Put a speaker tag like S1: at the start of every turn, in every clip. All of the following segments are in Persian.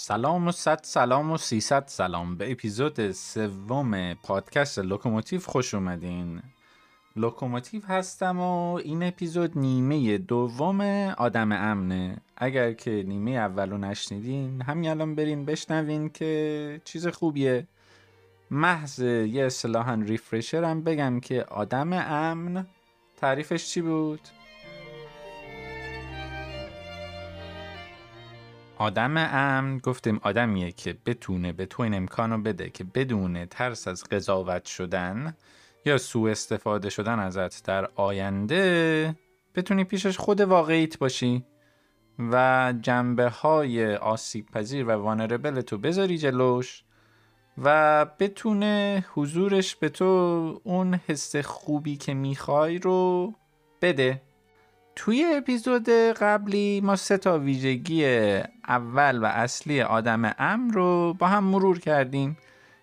S1: سلام و صد سلام و سیصد سلام. به اپیزود سوم پادکست لوکوموتیو خوش اومدین. لوکوموتیو هستم و این اپیزود نیمه دوم آدم امنه. اگر که نیمه اولو نشنیدین همین الان برین بشنوین که چیز خوبیه. محض یه اصطلاحا refresher هم بگم که آدم امن تعریفش چی بود؟ آدم امن گفتیم آدمیه که بتونه به تو این امکانو بده که بدون ترس از قضاوت شدن یا سوء استفاده شدن ازت در آینده بتونی پیشش خود واقعیت باشی و جنبه های آسیب پذیر و وانربل تو بذاری جلوش و بتونه حضورش به تو اون حس خوبی که می‌خوای رو بده. توی اپیزود قبلی ما سه تا ویژگی اول و اصلی آدم امن رو با هم مرور کردیم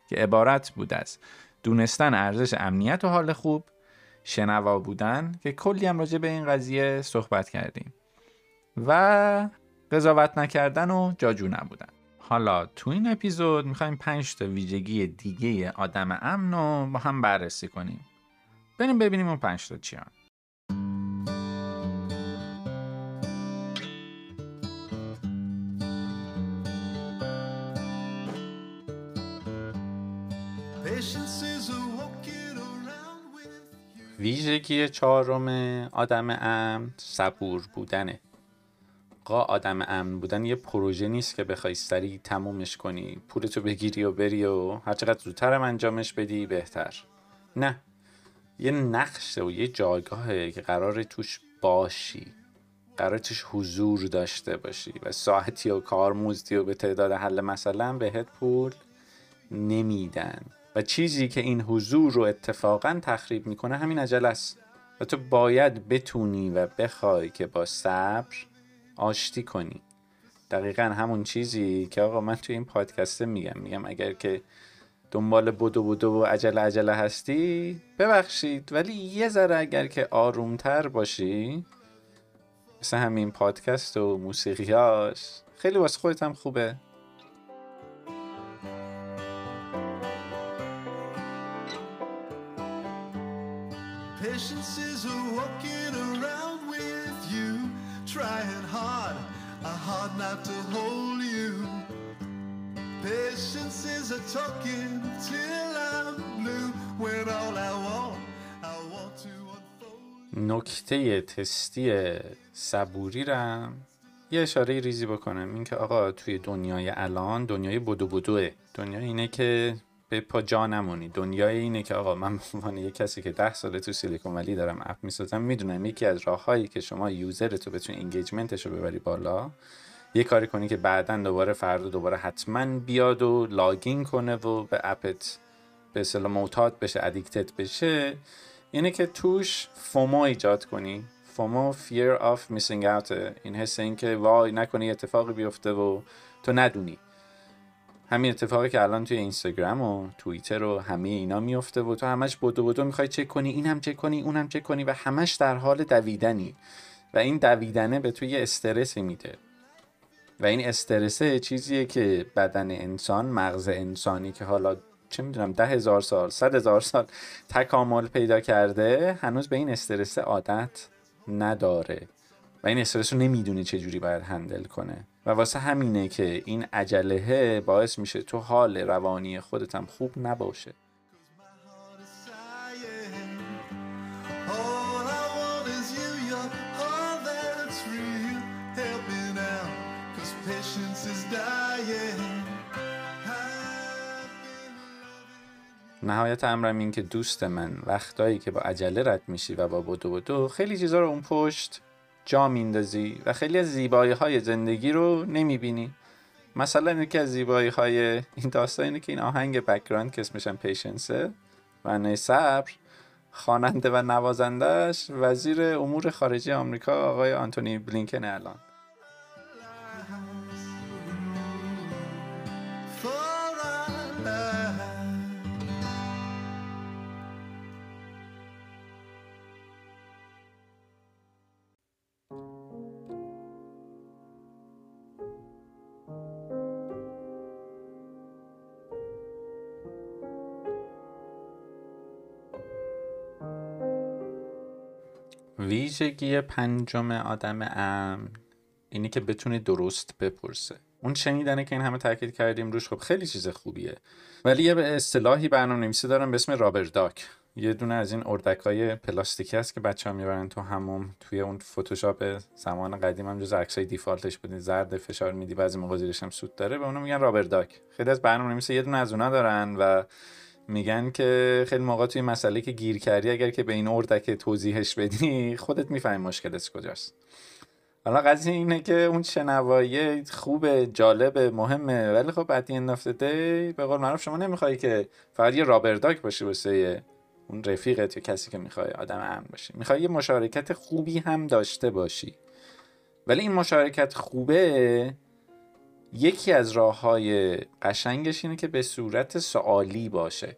S1: که عبارت بود از دونستن ارزش امنیت و حال خوب شنوا بودن که کلی هم راجع به این قضیه صحبت کردیم و قضاوت نکردن و جاجو نبودن. حالا تو این اپیزود می‌خوایم پنج تا ویژگی دیگه آدم امن رو با هم بررسی کنیم. بریم ببینیم اون پنج تا چیان. ویژگی چهارم آدم امن صبور بودنه. قا آدم امن بودن یه پروژه نیست که بخوای سریع تمومش کنی پولتو بگیری و بری و هرچقدر زودترم انجامش بدی بهتر. نه یه نقشه و یه جایگاهه که قرار توش باشی. قرار توش حضور داشته باشی و ساعتی و کارمزدی و به تعداد حل مثلا بهت پول نمیدن. و چیزی که این حضور رو اتفاقا تخریب می‌کنه همین عجله است. و تو باید بتونی و بخوای که با صبر آشتی کنی. دقیقا همون چیزی که آقا من توی این پادکسته میگم. میگم اگر که دنبال بدو بدو و عجله عجله هستی ببخشید. ولی یه ذره اگر که آرومتر باشی مثل همین پادکست و موسیقیاش خیلی واسه خودت هم خوبه. Is a talking till I'm blue, when all I want, I want to. نکته تستی صبوری رم یه اشاره ریزی بکنم. اینکه آقا توی دنیای الان دنیای بدو بدوه. دنیا اینه که به پا جا نمونی. دنیای اینه که آقا من به عنوان یه کسی که ده ساله تو سیلیکون ولی دارم اپ می‌سازم می‌دونم یکی از راههایی که شما یوزر تو بتونی انگیجمنتش رو ببری بالا. یه کاری کنی که بعدا دوباره فردا دوباره حتما بیاد و لاگین کنه و به اپت به اصطلاح معتاد بشه ادیکتد بشه. اینه که توش فومو ایجاد کنی. فومو fear of missing out. این حس این که وای نکنی اتفاقی بیفته و تو ندونی. همین اتفاقی که الان توی اینستاگرام و توییتر و همه اینا میفته و تو همش بدو بدو می‌خوای چک کنی این هم چک کنی اون هم چک کنی و همش در حال دویدنی. و این دویدنه به تو یه استرسی میده. و این استرسه چیزیه که بدن انسان مغز انسانی که حالا چه می‌دونم ده هزار سال صد هزار سال تکامل پیدا کرده هنوز به این استرس عادت نداره. و این استرس رو نمی‌دونه چجوری باید هندل کنه. و واسه همینه که این عجله باعث میشه تو حال روانی خودت هم خوب نباشه. نهایت امرم این که دوست من وقتایی که با عجله رد میشی و با بدو بدو خیلی چیزا رو اون پشت جا میندازی و خیلی از زیبایی های زندگی رو نمی‌بینی. مثلا یکی از زیبایی های این داستان اینه که این آهنگ background که اسمش هم patience ه و صبر خواننده و نوازندهش وزیر امور خارجه آمریکا آقای آنتونی بلینکن الان. ویژگی پنجم آدم امن اینه که بتونه درست بپرسه. اون شنیدنه که این همه تاکید کردیم روش خب خیلی چیز خوبیه. ولی یه اصطلاحی برنامه نویسی دارن به اسم rubber duck یه دونه از این اردک های پلاستیکی هست که بچه ها می‌برن تو حموم توی اون فتوشاپ زمان قدیم هم جز عکس های default ش بود این زرد فشار میدی بعضی موقع هم سوت داره. به اونو میگن rubber duck خیلی از برنامه نویسی یه دونه از اونا دارن و میگن که خیلی موقع توی مسئله که گیر کردی اگر که به این اردک توضیحش بدی خودت می‌فهمی مشکلت کجاست. حالا قضیه اینه که اون شنوایی خوب جالب مهمه ولی خب بعد این نفته به قول معروف شما نمی‌خوای که فقط یه rubber duck باشی واسه اون رفیقت یا کسی که می‌خوای آدم امن باشی. می‌خوای یه مشارکت خوبی هم داشته باشی. ولی این مشارکت خوبه یکی از راه های قشنگش اینه که به صورت سوالی باشه.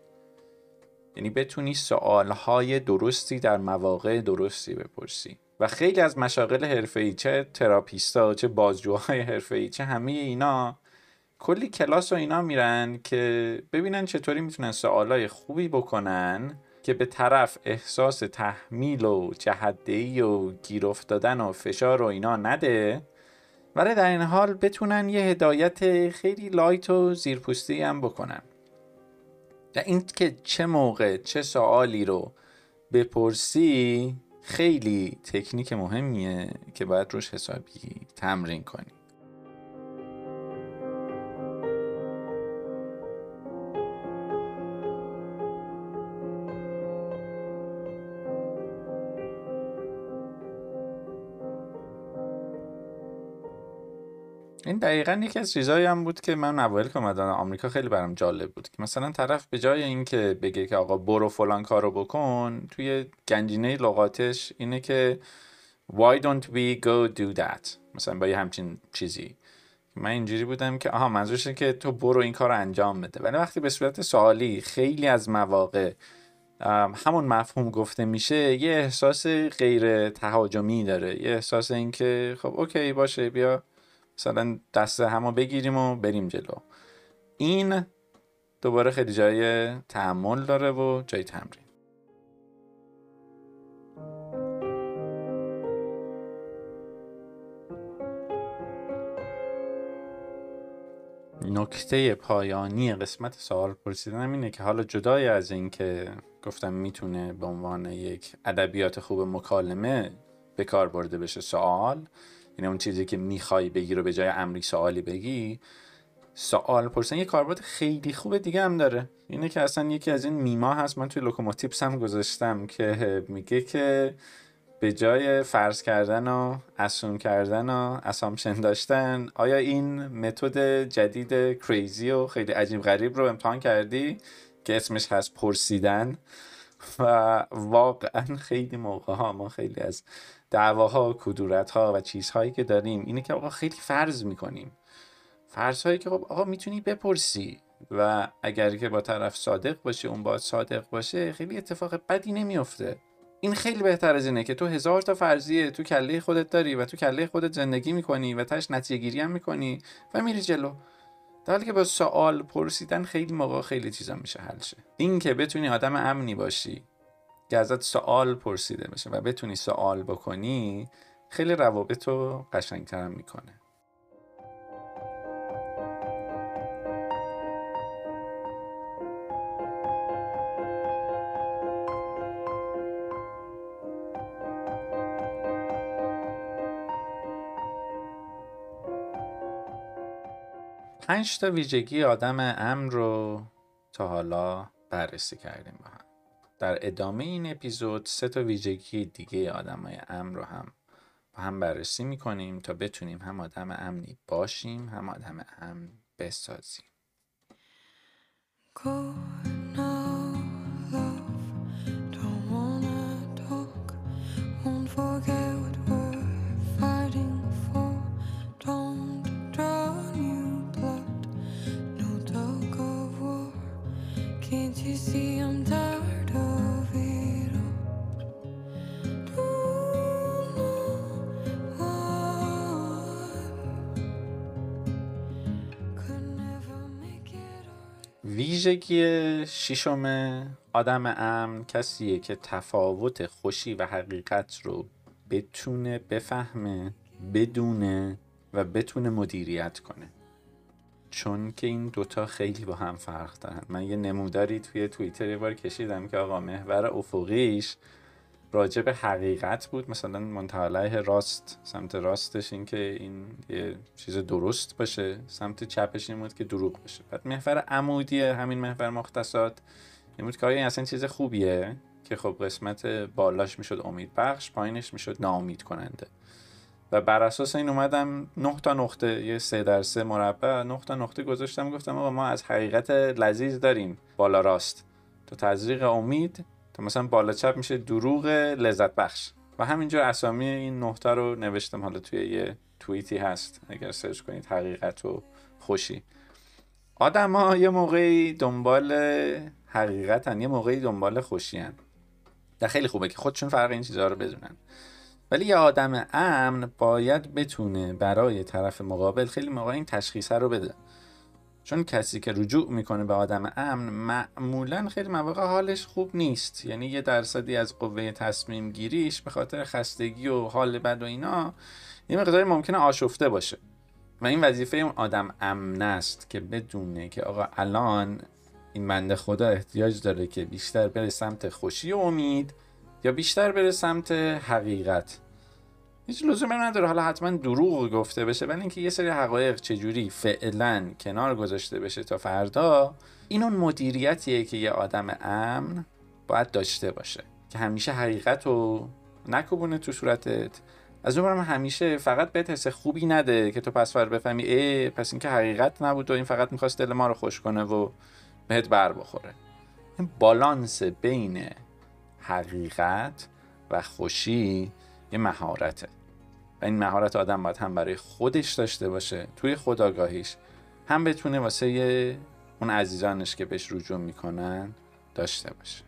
S1: یعنی بتونی سوالهای درستی در مواقع درستی بپرسی. و خیلی از مشاغل حرفه‌ای چه تراپیستا چه بازجوهای حرفه‌ای چه همه اینا کلی کلاس و اینا میرن که ببینن چطوری می‌تونن سوالای خوبی بکنن که به طرف احساس تحمیل و جهدهی و گیر افتادن و فشار و اینا نده. ولی در این حال بتونن یه هدایت خیلی لایت و زیرپوستی هم بکنن. و این که چه موقع چه سوالی رو بپرسی خیلی تکنیک مهمیه که باید روش حسابی تمرین کنی. این دقیقا یکی از چیزهایی هم بود که من اوایل که اومدم آمریکا خیلی برام جالب بود که مثلا طرف به جای اینکه بگه که آقا برو فلان کارو بکن توی گنجینه لغاتش اینه که why don't we go do that? مثلا با یه همچین چیزی. من اینجوری بودم که آها منظورش که تو برو این کار رو انجام بده. ولی وقتی به صورت سوالی خیلی از مواقع همون مفهوم گفته میشه یه احساس غیر تهاجمی داره. یه احساس اینکه خب اوکی باشه بیا. مثلا دست همو بگیریم و بریم جلو. این دوباره خیلی جای تحمل داره و جای تمرین. نکته پایانی قسمت سوال پرسیدن اینه که حالا جدای از اینکه گفتم می‌تونه به عنوان یک ادبیات خوب مکالمه به کار برده بشه سوال یعنی اون چیزی که می‌خوای بگی رو به جای امری سوالی بگی سوال پرسیدن یه کاربرد خیلی خوب دیگه هم داره. اینه که اصلا یکی از این میما هست. من توی لوکوموتیپس هم گذاشتم که میگه که به جای فرض کردن و assume کردن و assumption داشتن آیا این متد جدید crazy و خیلی عجیب غریب رو امتحان کردی؟ که اسمش هست پرسیدن. و واقعا خیلی موقع ها ما خیلی از دعواها کدورت ها و چیزهایی که داریم اینه که آقا خیلی فرض می‌کنیم. فرض هایی که خب آقا می‌تونی بپرسی و اگر که با طرف صادق باشه اون با صادق باشه خیلی اتفاق بدی نمیافته. این خیلی بهتر از اینه که تو هزار تا فرضیه تو کله خودت داری و تو کله خودت زندگی می‌کنی و تش نتیجه گیری هم می‌کنی و میری جلو. در که با سوال پرسیدن خیلی موقع خیلی چیزا میشه حل شه. این که بتونی آدم امنی باشی. که ازت سوال پرسیده بشه و بتونی سوال بکنی خیلی روابط رو قشنگتر می‌کنه. پنج تا ویژگی آدم امن رو تا حالا بررسی کردیم با هم. در ادامه این اپیزود سه تا ویژگی دیگه آدمای امن رو هم با هم بررسی می‌کنیم تا بتونیم هم آدم امنی باشیم هم آدم امن بسازیم. ویژگی ششم آدم امن کسیه که تفاوت خوشی و حقیقت رو بتونه بفهمه بدونه و بتونه مدیریت کنه. چون که این دوتا خیلی با هم فرق دارن. من یه نموداری توی توییتر یه بار کشیدم که آقا محور افقیش راجع به حقیقت بود. مثلا منتهاله راست سمت راستش این که این یه چیز درست باشه سمت چپش این بود که دروغ باشه. بعد محور عمودی همین محور مختصات این بود که این اصلا چیز خوبیه که خب قسمت بالاش می‌شد امید بخش پایینش می‌شد ناامید کننده. و بر اساس این اومدم نه تا نقطه یه سه در سه مربع نه تا نقطه گذاشتم گفتم آقا ما از حقیقت لذیذ داریم بالا راست. تو تزریق امید تا مثلا بالا چپ میشه دروغ لذت بخش. و همینجور اسامی این نقطه رو نوشتم. حالا توی یه توییتی هست. اگر سرچ کنید حقیقت و خوشی. آدم ها یه موقعی دنبال حقیقتن یه موقعی دنبال خوشی هن. در خیلی خوبه که خودشون فرق این چیزها رو بدونن. ولی یه آدم امن باید بتونه برای طرف مقابل خیلی موقع این تشخیصه رو بده. چون کسی که رجوع می‌کنه به آدم امن معمولا خیلی مواقع حالش خوب نیست. یعنی یه درصدی از قوه تصمیم گیریش به خاطر خستگی و حال بد و اینا یه مقداری ممکنه آشفته باشه. و این وظیفه اون آدم امن است که بدونه که آقا الان این بنده خدا احتیاج داره که بیشتر بره سمت خوشی و امید یا بیشتر بره سمت حقیقت. هیچ لزومی نداره. حالا حتما دروغ گفته بشه ولی اینکه یه سری حقایق چجوری فعلا کنار گذاشته بشه تا فردا این اون مدیریتیه که یه آدم امن باید داشته باشه که همیشه حقیقت رو نکوبونه تو صورتت. از اون همیشه فقط بهت حس خوبی نده که تو پس فر بفهمی ای پس اینکه حقیقت نبود و این فقط می‌خواست دل ما رو خوش کنه و بهت بر بخوره. این بالانس بین حقیقت و خوشی یه مهارته. و این مهارت آدم باید هم برای خودش داشته باشه توی خداگاهیش هم بتونه واسه اون عزیزانش که بهش رجوع می‌کنن داشته باشه.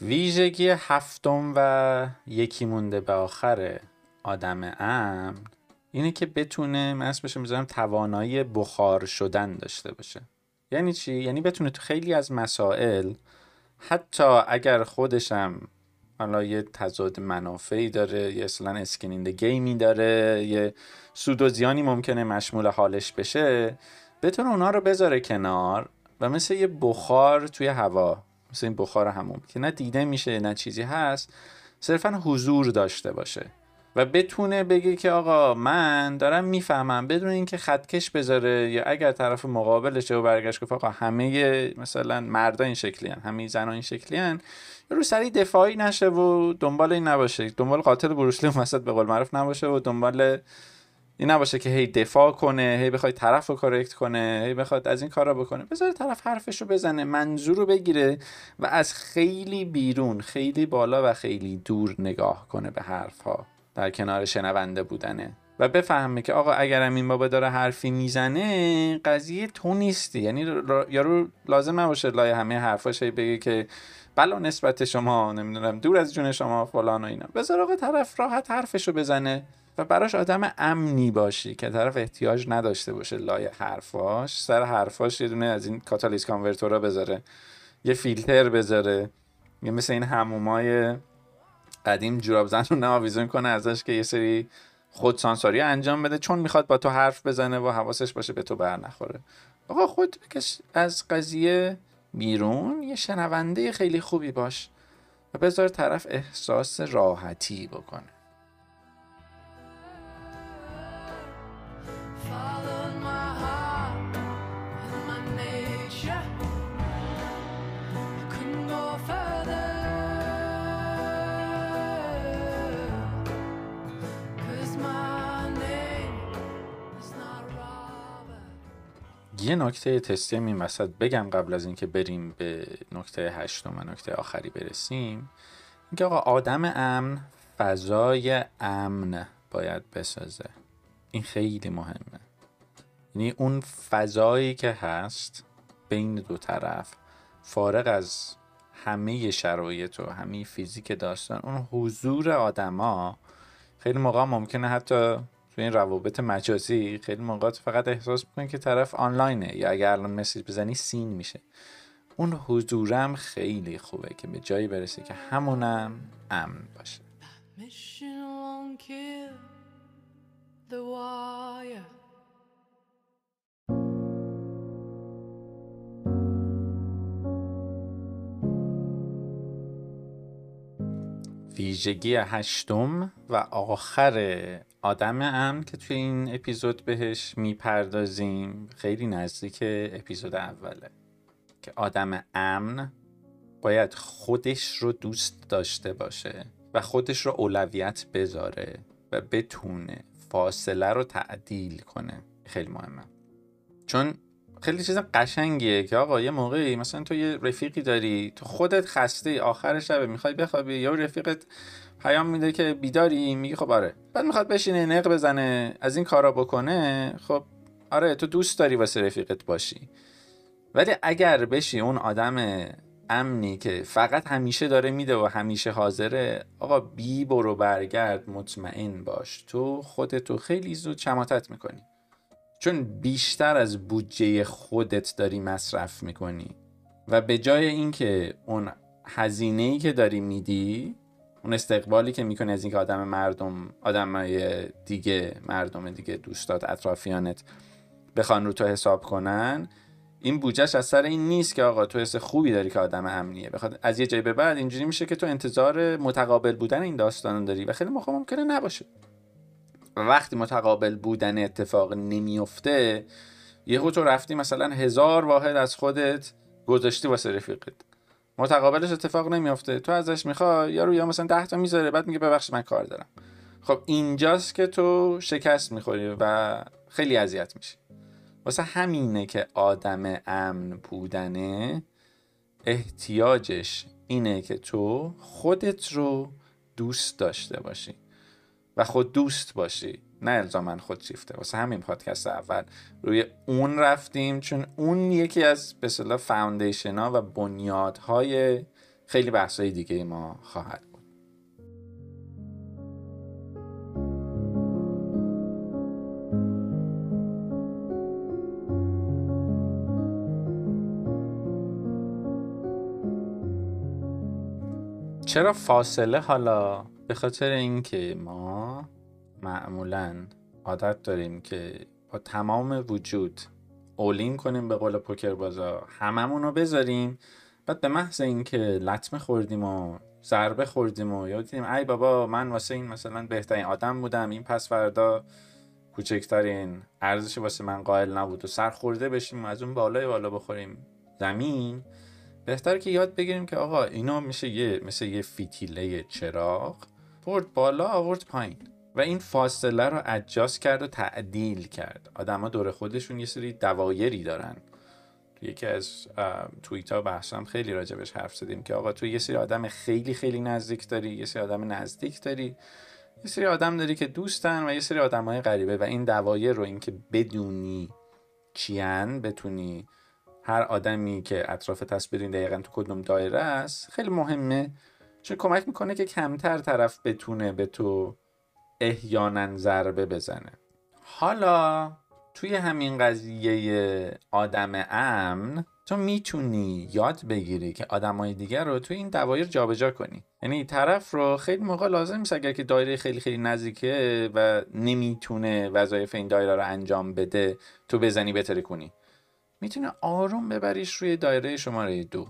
S1: ویژگی هفتم و یکی مونده به آخر آدم امن اینه که بتونه من بشه می‌ذارم توانایی بخار شدن داشته باشه یعنی چی؟ یعنی بتونه تو خیلی از مسائل حتی اگر خودشم حالا یه تضاد منافعی داره یه اصلا اسکینینده گیمی داره یه سود و زیانی ممکنه مشمول حالش بشه. بتونه اونا رو بذاره کنار و مثل یه بخار توی هوا مثل این بخار همون که نه دیده میشه نه چیزی هست صرفا حضور داشته باشه. و بتونه بگه که آقا من دارم می‌فهمم بدون اینکه خطکش بذاره یا اگر طرف مقابلشه و برگشت گفت آقا همه مثلا مردا این شکلی هن. همه زنها این شکلی هن. رو سری دفاعی نشه و دنبال این نباشه دنبال قاتل بروشلی وسط به قول معروف نباشه و دنبال این نباشه که هی دفاع کنه هی بخواد طرف رو کنه هی بخواد از این کارا بکنه بذاره طرف حرفش رو بزنه منظور رو بگیره و از خیلی بیرون خیلی بالا و خیلی دور نگاه کنه به حرف ها در کنار شنونده بودنه. و بفهمه که آقا اگرم این بابا داره حرفی می‌زنه قضیه تو نیستی. یعنی یارو لازم نباشه لای همه حرفاش بگه که بلا نسبت شما نمی‌دونم دور از جون شما فلان و اینا. بذار آقا طرف راحت حرفشو بزنه و براش آدم امنی باشی که طرف احتیاج نداشته باشه لای حرفاش. سر حرفاش یه دونه از این کاتالیز کانورتورا بذاره یه فیلتر بذاره یه مثل این همومای قدیم جوراب زن رو ناویزون کنه ازش که یه سری خودسانساری انجام بده چون می‌خواد با تو حرف بزنه و حواسش باشه به تو بر نخوره. آقا خود بکش از قضیه بیرون یه شنونده خیلی خوبی باش و بذار طرف احساس راحتی بکنه. یه نکته تستی این وسط بگم قبل از اینکه بریم به نکته هشتم و نکته آخری برسیم. اینکه آقا آدم امن فضای امن باید بسازه. این خیلی مهمه. یعنی اون فضایی که هست بین دو طرف فارغ از همه شرایط و همه فیزیک داستان اون حضور آدما خیلی موقع ممکنه حتی تو این روابط مجازی خیلی موقع فقط احساس می‌کنی که طرف آنلاینه یا اگر الان مسیج بزنی سین میشه. اون حضورم خیلی خوبه که به جایی برسه که همونم امن باشه. ویژگی هشتم و آخر آدم امن که توی این اپیزود بهش می‌پردازیم خیلی نزدیک اپیزود اوله. که آدم امن باید خودش رو دوست داشته باشه و خودش رو اولویت بذاره و بتونه فاصله رو تعدیل کنه. خیلی مهمه. چون خیلی چیز قشنگیه که آقا یه موقعی مثلا تو یه رفیقی داری تو خودت خسته آخر شب می‌خوای بخوابی یا رفیقت پیام میده که بیداری؟ میگی خب آره. بعد می‌خواد بشینه نق بزنه از این کارا بکنه. خب آره تو دوست داری واسه رفیقت باشی. ولی اگر بشی اون آدم امنی که فقط همیشه داره میده و همیشه حاضره آقا بی برو برگرد مطمئن باش. تو خودتو خیلی زود چماتت می‌کنی. چون بیشتر از بودجه خودت داری مصرف می‌کنی. و به جای اینکه اون هزینه ای که داری میدی اون استقبالی که می‌کنی از اینکه آدم مردم آدم دیگه مردم دیگه دوستات اطرافیانت بخوان رو تو حساب کنن این بودجهش از سر این نیست که آقا تو حس خوبی داری که آدم امنیه. بخواد از یه جای به بعد اینجوری میشه که تو انتظار متقابل بودن این داستان داری و خیلی موقع ممکنه نباشه. وقتی متقابل بودن اتفاق نمیفته یهو تو رفتی مثلا هزار واحد از خودت گذاشتی واسه رفیقت. متقابلش اتفاق نمیافته. تو ازش می‌خوای یارو یا مثلا 10 تا می‌ذاره بعد میگه ببخشید من کار دارم. خب اینجاست که تو شکست می‌خوری و خیلی اذیت میشی. واسه همینه که آدم امن بودنه احتیاجش اینه که تو خودت رو دوست داشته باشی و خود دوست باشی. نه الزامن خود شیفته. واسه همین پادکست اول روی اون رفتیم چون اون یکی از به صلاح فاوندیشن ها و بنیادهای خیلی بحثای دیگه ما خواهد بود. چرا فاصله حالا؟ به خاطر اینکه ما معمولا عادت داریم که با تمام وجود اولین کنیم به قول پوکر بازا هممون رو بذاریم. بعد به محض اینکه لطمه خوردیم و ضربه خوردیم و دیدیم ای بابا من واسه این مثلا بهترین آدم بودم. این پس فردا کوچکترین ارزش واسه من قائل نبود و سر خورده بشیم و از اون بالای بالا بخوریم زمین. بهتر که یاد بگیریم که آقا اینا میشه یه مثل یه فیتیله چراغ برد بالا آورد پایین. و این فاصله رو ادجاست کرد و تعدیل کرد. آدما دور خودشون یه سری دوایری دارن. یکی از توییت ها بحثم خیلی راجبش حرف زدیم که آقا تو یه سری آدم خیلی خیلی نزدیک داری یه سری آدم نزدیک داری یه سری آدم داری که دوستن و یه سری آدم های غریبه و این دوایر رو اینکه بدونی چیان بتونی هر آدمی که اطراف بدونی دقیقا تو کدوم دایره است خیلی مهمه. چون کمک می‌کنه که کمتر طرف بتونه به تو احیانا ضربه بزنه. حالا توی همین قضیه آدم امن تو می‌تونی یاد بگیری که آدمای دیگر رو توی این دوایر جابجا کنی. یعنی طرف رو خیلی موقع لازم نیست اگر که دایره خیلی خیلی نزدیکه و نمی‌تونه وظایف این دایره رو انجام بده تو بزنی بتره کنی می‌تونه آروم ببریش روی دایره شماره دو.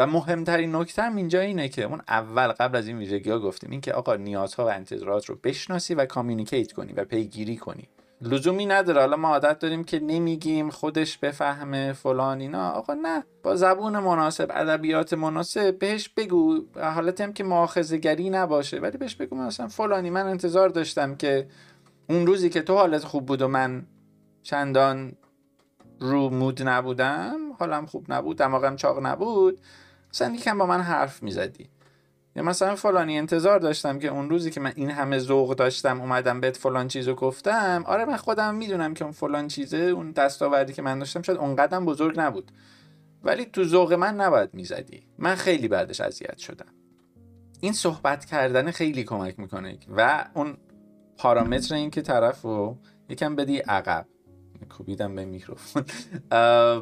S1: و مهمترین نکته هم اینجا اینه که اون اول قبل از این ویژگی ها گفتیم این که آقا نیازها و انتظارات رو بشناسی و کامیونیکیت کنی و پیگیری کنی. لزومی نداره. حالا ما عادت داریم که نمیگیم خودش بفهمه فلان اینا. آقا نه با زبون مناسب ادبیات مناسب بهش بگو. حالت هم که گری نباشه ولی بهش بگو مثلا فلانی من انتظار داشتم که اون روزی که تو حالت خوب بود و من چندان رو مود نبودم حالم خوب نبود دماغم چاق نبود مثلا یکم با من حرف می‌زدی. یا مثلا فلانی انتظار داشتم که اون روزی که من این همه ذوق داشتم اومدم بهت فلان چیزو گفتم آره من خودم می‌دونم که اون فلان چیزه اون دستاوردی که من داشتم شاید اونقدر بزرگ نبود. ولی تو ذوق من نباید می‌زدی. من خیلی بعدش اذیت شدم. این صحبت کردن خیلی کمک می‌کنه. و اون پارامتر این که طرف رو یکم بدی عقب. کوبیدم به میکروفون.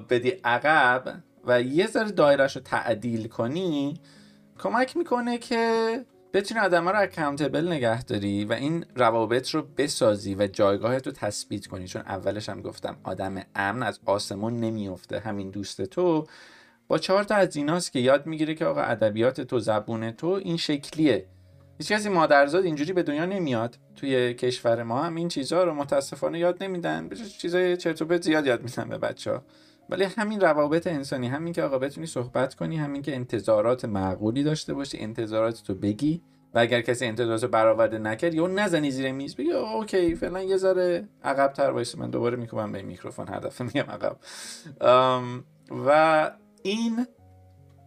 S1: بدی عقب و یه ذره دایرش رو تعدیل کنی کمک می‌کنه که بتونی آدم رو اکانتبل نگه داری و این روابط رو بسازی و جایگاهت رو تثبیت کنی. چون اولش هم گفتم آدم امن از آسمون نمیفته همین دوست تو با چهار تا از ایناست که یاد می‌گیره که آقا ادبیات تو زبون تو این شکلیه. هیچ کسی مادرزاد اینجوری به دنیا نمیاد. توی کشور ما هم این چیزها رو متاسفانه یاد نمیدن. چیزای چرت و زیاد یاد میدن به بچه ها ولی همین روابط انسانی همین که آقا بتونی صحبت کنی همین که انتظارات معقولی داشته باشی انتظارات تو بگی و اگر کسی انتظارات رو برآورده نکرد یا نزنی زیر میز بگی OK فعلا یه ذره عقب تر وایس من دوباره می‌کنم به میکروفون هدف میگم عقب. و این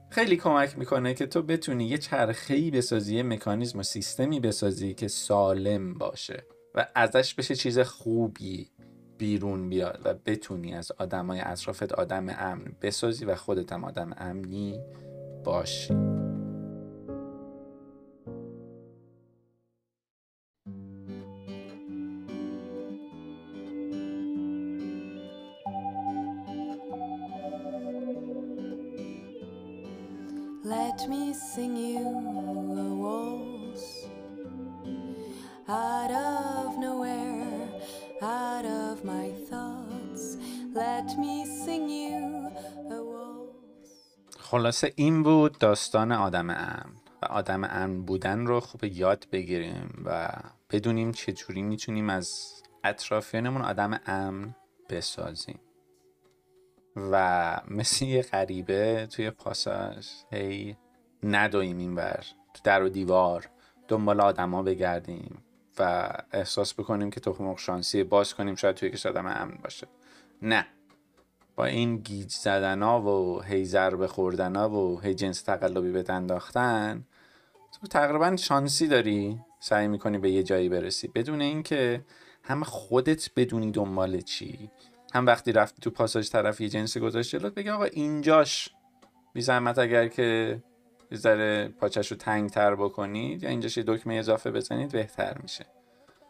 S1: خیلی کمک می‌کنه که تو بتونی یه چرخه‌ای بسازی یه مکانیزم و سیستمی بسازی که سالم باشه و ازش بشه چیز خوبی. بیرون بیاد و بتونی از آدمای اطرافت آدم امن بسازی و خودت هم آدم امنی باشی. Let me sing you خلاصه این بود داستان آدم امن. و آدم امن بودن رو خوب یاد بگیریم و بدونیم چجوری می‌تونیم از اطرافیانمون آدم امن بسازیم. و مثل یه غریبه توی پاساژ هی ندویم این بر تو در و دیوار دنبال آدما بگردیم و احساس بکنیم که تخم شانسی باز کنیم شاید توی کش آدم امن باشه. نه. با این گیج زدنا و هی ضربه خوردنا و هی جنس تقلبی به انداختن تو تقریبا شانسی داری سعی می‌کنی به یه جایی برسی. بدون اینکه هم خودت بدونی دنبال چی. هم وقتی رفتی تو پاساژ طرف یه جنسی گذاشت جلوت بگه آقا اینجاش. بی زحمت اگر که یه ذره پاچش رو تنگ تر بکنید یا اینجاش یه دکمه اضافه بزنید بهتر میشه.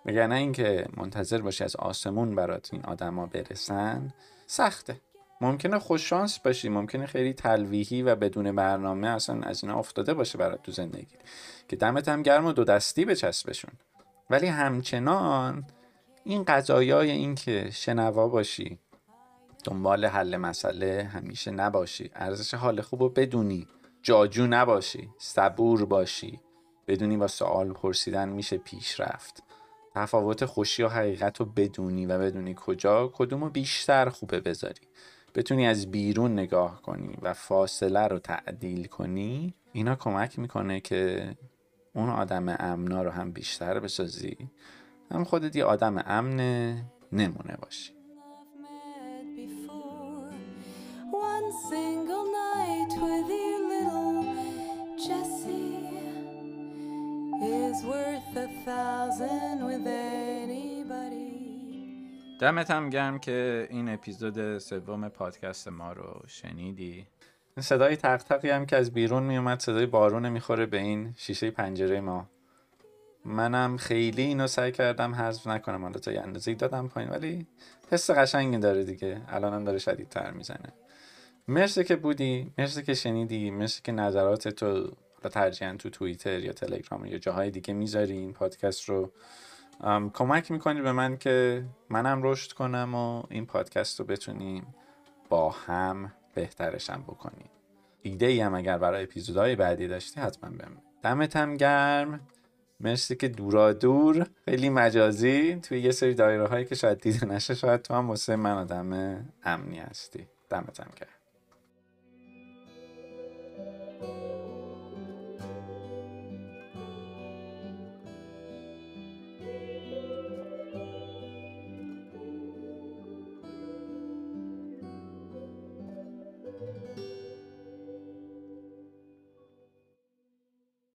S1: نه اینکه منتظر باشی از آسمون برات این آدما برسن سخته. ممکنه خوش شانس باشی ممکنه خیلی تلویحی و بدون برنامه اصلا از اینا افتاده باشه برات تو زندگی. که دمت هم گرم و دو دستی بچسبشون ولی همچنان این قضایای این که شنوا باشی دنبال حل مسئله همیشه نباشی. ارزش حال خوب رو بدونی. جاجو نباشی. صبور باشی. بدونی با سوال پرسیدن میشه پیش رفت تفاوت خوشی و حقیقت رو بدونی و بدونی کجا کدوم رو بیشتر خوبه بذاری. بتونی از بیرون نگاه کنی و فاصله رو تعدیل کنی اینا کمک می‌کنه که اون آدم امنا رو هم بیشتر بسازی. هم خودت یه آدم امن نمونه باشی. دمت هم گرم که این اپیزود سوم پادکست ما رو شنیدی. صدای تق هم که از بیرون میومد صدای بارون می‌خوره به این شیشه پنجره ما. منم خیلی اینو سعی کردم حذف نکنم حالا تا یه اندازه دادم پایین ولی حس قشنگی داره دیگه. الانم داره شدیدتر می‌زنه. مرسی که بودی مرسی که شنیدی مرسی که نظرات تو ترجیحاً تو توییتر یا تلگرام یا جاهای دیگه می‌ذاری این پادکست رو. کمک می‌کنی به من که منم رشد کنم و این پادکست رو بتونیم با هم بهترشم بکنیم. ایده ای هم اگر برای اپیزودهای بعدی داشتی حتما بهم دمت هم گرم. مرسی که دورا دور. خیلی مجازی. توی یه سری دایره هایی که شاید دیده نشه شاید تو هم واسه من آدم امنی هستی. دمتم کرد